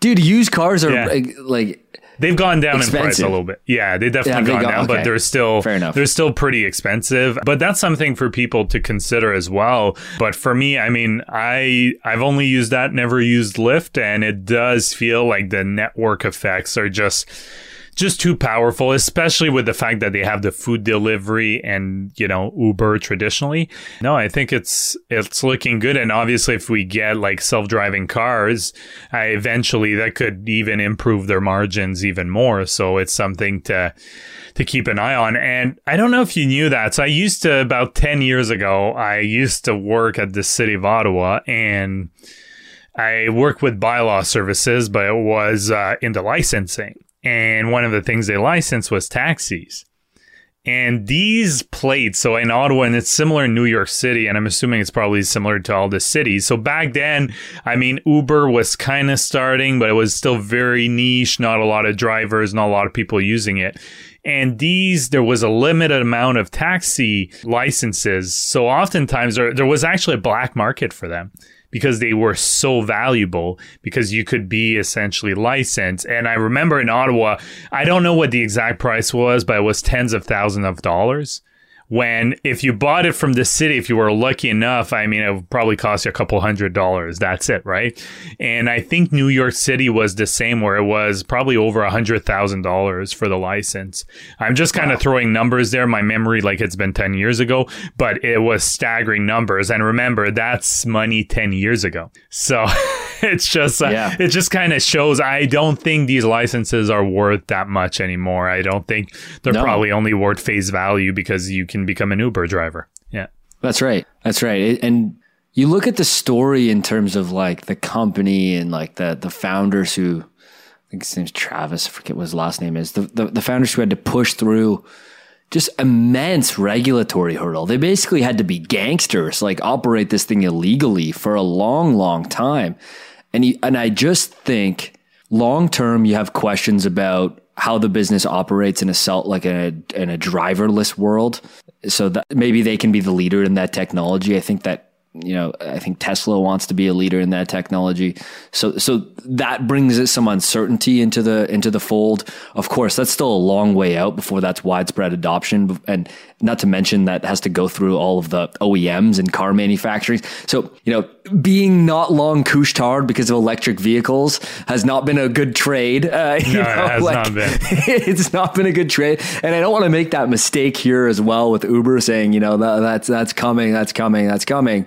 dude used cars are yeah. like They've gone down expensive. in price a little bit. Yeah, they definitely yeah, gone down, okay. but they're still Fair enough. they're still pretty expensive. But that's something for people to consider as well. But for me, I mean, I I've only used that, never used Lyft, and it does feel like the network effects are just just too powerful, especially with the fact that they have the food delivery and, you know, Uber traditionally. No, I think it's, it's looking good. And obviously, if we get like self-driving cars, uh, eventually that could even improve their margins even more. So it's something to, to keep an eye on. And I don't know if you knew that. So I used to, about 10 years ago, I used to work at the city of Ottawa and I work with bylaw services, but it was uh, into licensing. And one of the things they licensed was taxis. And these plates, so in Ottawa, and it's similar in New York City, and I'm assuming it's probably similar to all the cities. So back then, I mean, Uber was kind of starting, but it was still very niche, not a lot of drivers, not a lot of people using it. And these, there was a limited amount of taxi licenses. So oftentimes there, there was actually a black market for them because they were so valuable because you could be essentially licensed. And I remember in Ottawa, I don't know what the exact price was, but it was tens of thousands of dollars when if you bought it from the city, if you were lucky enough, I mean, it would probably cost you a couple hundred dollars. That's it, right? And I think New York City was the same, where it was probably over a hundred thousand dollars for the license. I'm just kind of wow. throwing numbers there. My memory, like it's been 10 years ago, but it was staggering numbers. And remember, that's money 10 years ago. So it's just, uh, yeah. it just kind of shows I don't think these licenses are worth that much anymore. I don't think they're no. probably only worth face value because you can can become an Uber driver. Yeah. That's right. That's right. And you look at the story in terms of like the company and like the the founders who I think his name's Travis, I forget what his last name is. The, the, the founders who had to push through just immense regulatory hurdle. They basically had to be gangsters, like operate this thing illegally for a long, long time. And you, and I just think long term, you have questions about how the business operates in a like in a, in a driverless world. So that maybe they can be the leader in that technology. I think that you know, I think Tesla wants to be a leader in that technology. So, so that brings some uncertainty into the into the fold. Of course, that's still a long way out before that's widespread adoption, and not to mention that has to go through all of the OEMs and car manufacturers. So, you know, being not long couche-tard because of electric vehicles has not been a good trade. Uh, no, know, it has like, not been. it's not been a good trade, and I don't want to make that mistake here as well with Uber saying, you know, that, that's that's coming, that's coming, that's coming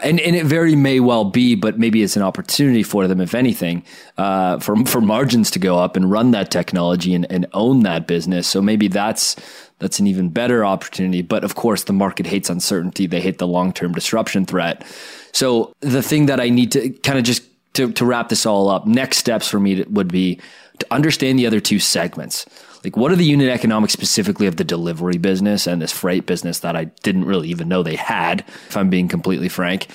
and and it very may well be, but maybe it's an opportunity for them, if anything, uh, for for margins to go up and run that technology and, and own that business. So maybe that's that's an even better opportunity. But of course, the market hates uncertainty; they hate the long term disruption threat. So the thing that I need to kind of just to, to wrap this all up, next steps for me would be to understand the other two segments. Like, what are the unit economics specifically of the delivery business and this freight business that I didn't really even know they had, if I'm being completely frank?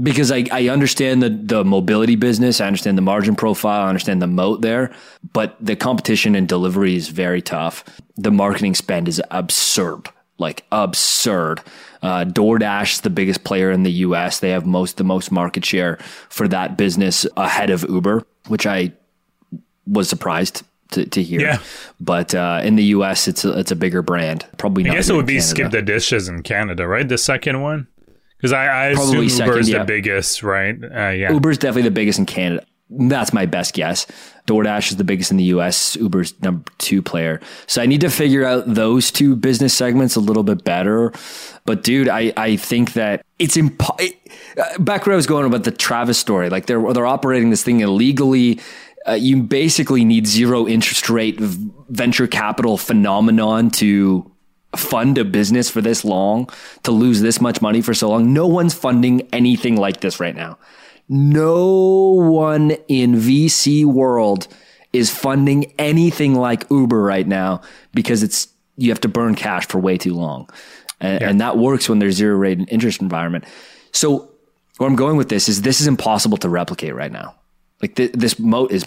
Because I, I understand the, the mobility business, I understand the margin profile, I understand the moat there, but the competition in delivery is very tough. The marketing spend is absurd like absurd. Uh, DoorDash is the biggest player in the U.S. They have most the most market share for that business ahead of Uber, which I was surprised to, to hear. Yeah. But uh, in the U.S., it's a, it's a bigger brand. Probably. I guess it would be Canada. Skip the Dishes in Canada, right? The second one. Because I, I assume second, is yeah. the biggest, right? Uh, yeah. Uber's definitely the biggest in Canada. That's my best guess. DoorDash is the biggest in the US. Uber's number two player. So I need to figure out those two business segments a little bit better. But dude, I, I think that it's impo- uh, back where I was going about the Travis story. Like they're they're operating this thing illegally uh, you basically need zero interest rate venture capital phenomenon to fund a business for this long, to lose this much money for so long. No one's funding anything like this right now. No one in VC world is funding anything like Uber right now because it's you have to burn cash for way too long. And, yeah. and that works when there's zero rate interest environment. So where I'm going with this is this is impossible to replicate right now. Like th- this moat is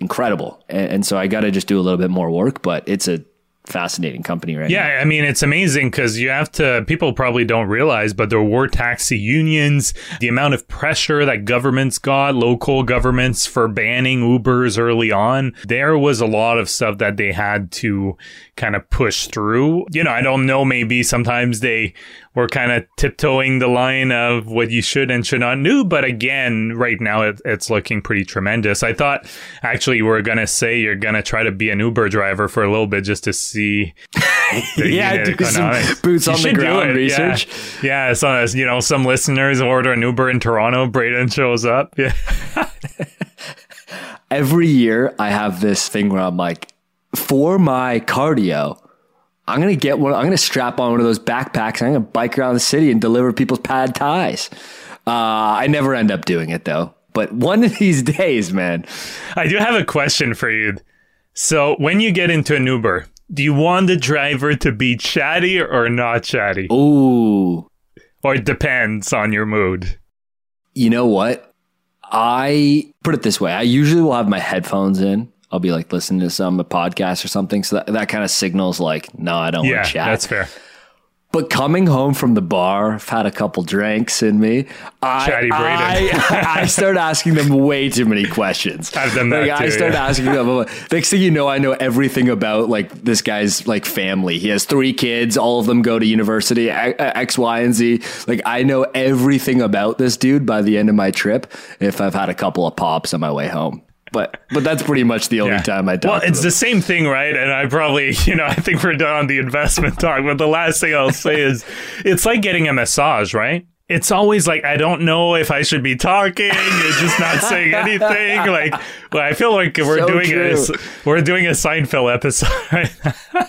incredible. And, and so I got to just do a little bit more work, but it's a fascinating company right yeah, now. I mean, it's amazing because you have to, people probably don't realize, but there were taxi unions, the amount of pressure that governments got, local governments for banning Ubers early on. There was a lot of stuff that they had to kind of push through. You know, I don't know, maybe sometimes they were kind of tiptoeing the line of what you should and should not do. But again, right now it, it's looking pretty tremendous. I thought actually you were going to say you're going to try to be an Uber driver for a little bit just to see. yeah, do some boots you on the ground research. Yeah, yeah so, you know, some listeners order an Uber in Toronto, Braden shows up. Yeah. Every year I have this thing where I'm like, for my cardio, I'm gonna get one. I'm gonna strap on one of those backpacks. and I'm gonna bike around the city and deliver people's pad thais. Uh, I never end up doing it though. But one of these days, man. I do have a question for you. So when you get into an Uber, do you want the driver to be chatty or not chatty? Ooh. Or it depends on your mood. You know what? I put it this way. I usually will have my headphones in I'll be like listening to some podcast or something. So that, that kind of signals like, no, I don't yeah, want to chat. That's fair. But coming home from the bar, I've had a couple drinks in me. I, I, I, start asking them way too many questions. I've done that like, too, I start yeah. asking them. Next thing you know, I know everything about like this guy's like family. He has three kids. All of them go to university. X, Y, and Z. Like I know everything about this dude by the end of my trip. If I've had a couple of pops on my way home but but that's pretty much the only yeah. time I talk. Well, it's the same thing, right? And I probably, you know, I think we're done on the investment talk. But the last thing I'll say is, it's like getting a massage, right? It's always like I don't know if I should be talking. You're just not saying anything. Like, well, I feel like we're so doing true. a we're doing a Seinfeld episode.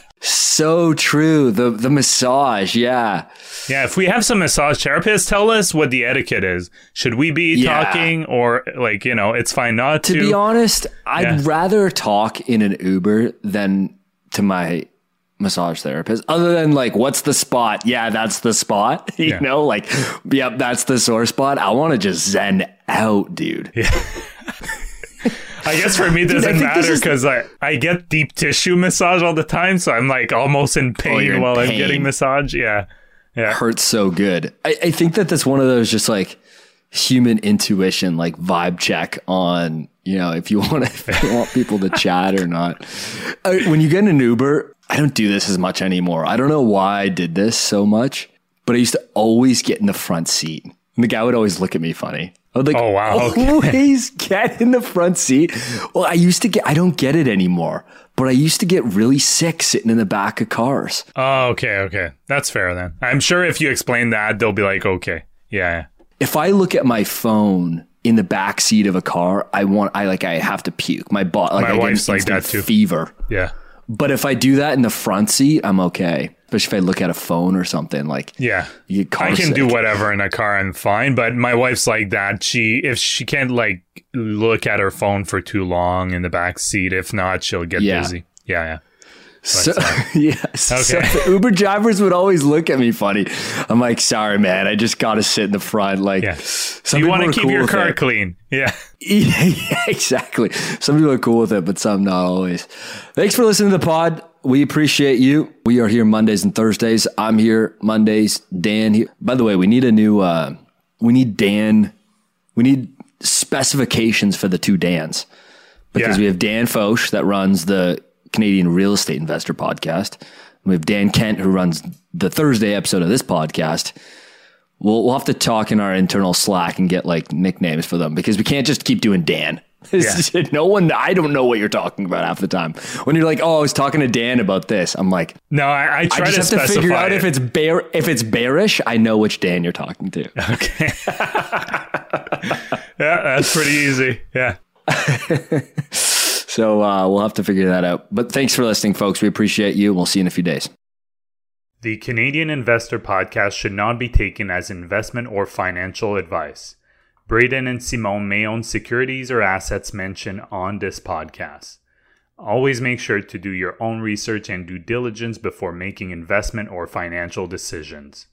so true. The the massage, yeah. Yeah, if we have some massage therapists, tell us what the etiquette is. Should we be yeah. talking or like, you know, it's fine not to? To be honest, I'd yeah. rather talk in an Uber than to my massage therapist other than like what's the spot yeah that's the spot you yeah. know like yep that's the sore spot i want to just zen out dude yeah I guess for me it doesn't Dude, matter because I, I get deep tissue massage all the time, so I'm like almost in oh, pain oh, in while pain. I'm getting massage. Yeah yeah. hurts so good. I, I think that that's one of those just like human intuition, like vibe check on, you know, if you want to, if you want people to chat or not. Uh, when you get in an Uber, I don't do this as much anymore. I don't know why I did this so much, but I used to always get in the front seat. And the guy would always look at me funny. I was like, oh wow, always get in the front seat. Well, I used to get, I don't get it anymore but I used to get really sick sitting in the back of cars. Oh, okay, okay. That's fair then. I'm sure if you explain that, they'll be like, okay, yeah. If I look at my phone in the back seat of a car, I want, I like, I have to puke. My butt, like, my I wife's like that too. Fever. Yeah. But if I do that in the front seat, I'm okay. Especially if I look at a phone or something like yeah, I can sick. do whatever in a car. I'm fine. But my wife's like that. She if she can't like look at her phone for too long in the back seat, if not, she'll get yeah. dizzy. Yeah, yeah. So uh, yeah, okay. so Uber drivers would always look at me funny. I'm like, sorry, man, I just got to sit in the front. Like, yeah. you want to keep cool your car it. clean. Yeah. yeah, exactly. Some people are cool with it, but some not always. Thanks for listening to the pod. We appreciate you. We are here Mondays and Thursdays. I'm here Mondays. Dan here. By the way, we need a new. uh We need Dan. We need specifications for the two Dans because yeah. we have Dan Foch that runs the Canadian Real Estate Investor podcast. We have Dan Kent who runs the Thursday episode of this podcast. We'll, we'll have to talk in our internal Slack and get like nicknames for them because we can't just keep doing Dan. Yeah. no one, I don't know what you're talking about half the time. When you're like, "Oh, I was talking to Dan about this," I'm like, "No, I, I try I just to have to figure out it. if it's bear, if it's bearish. I know which Dan you're talking to." Okay. yeah, that's pretty easy. Yeah. So uh, we'll have to figure that out. But thanks for listening, folks. We appreciate you. We'll see you in a few days. The Canadian Investor Podcast should not be taken as investment or financial advice. Braden and Simon may own securities or assets mentioned on this podcast. Always make sure to do your own research and due diligence before making investment or financial decisions.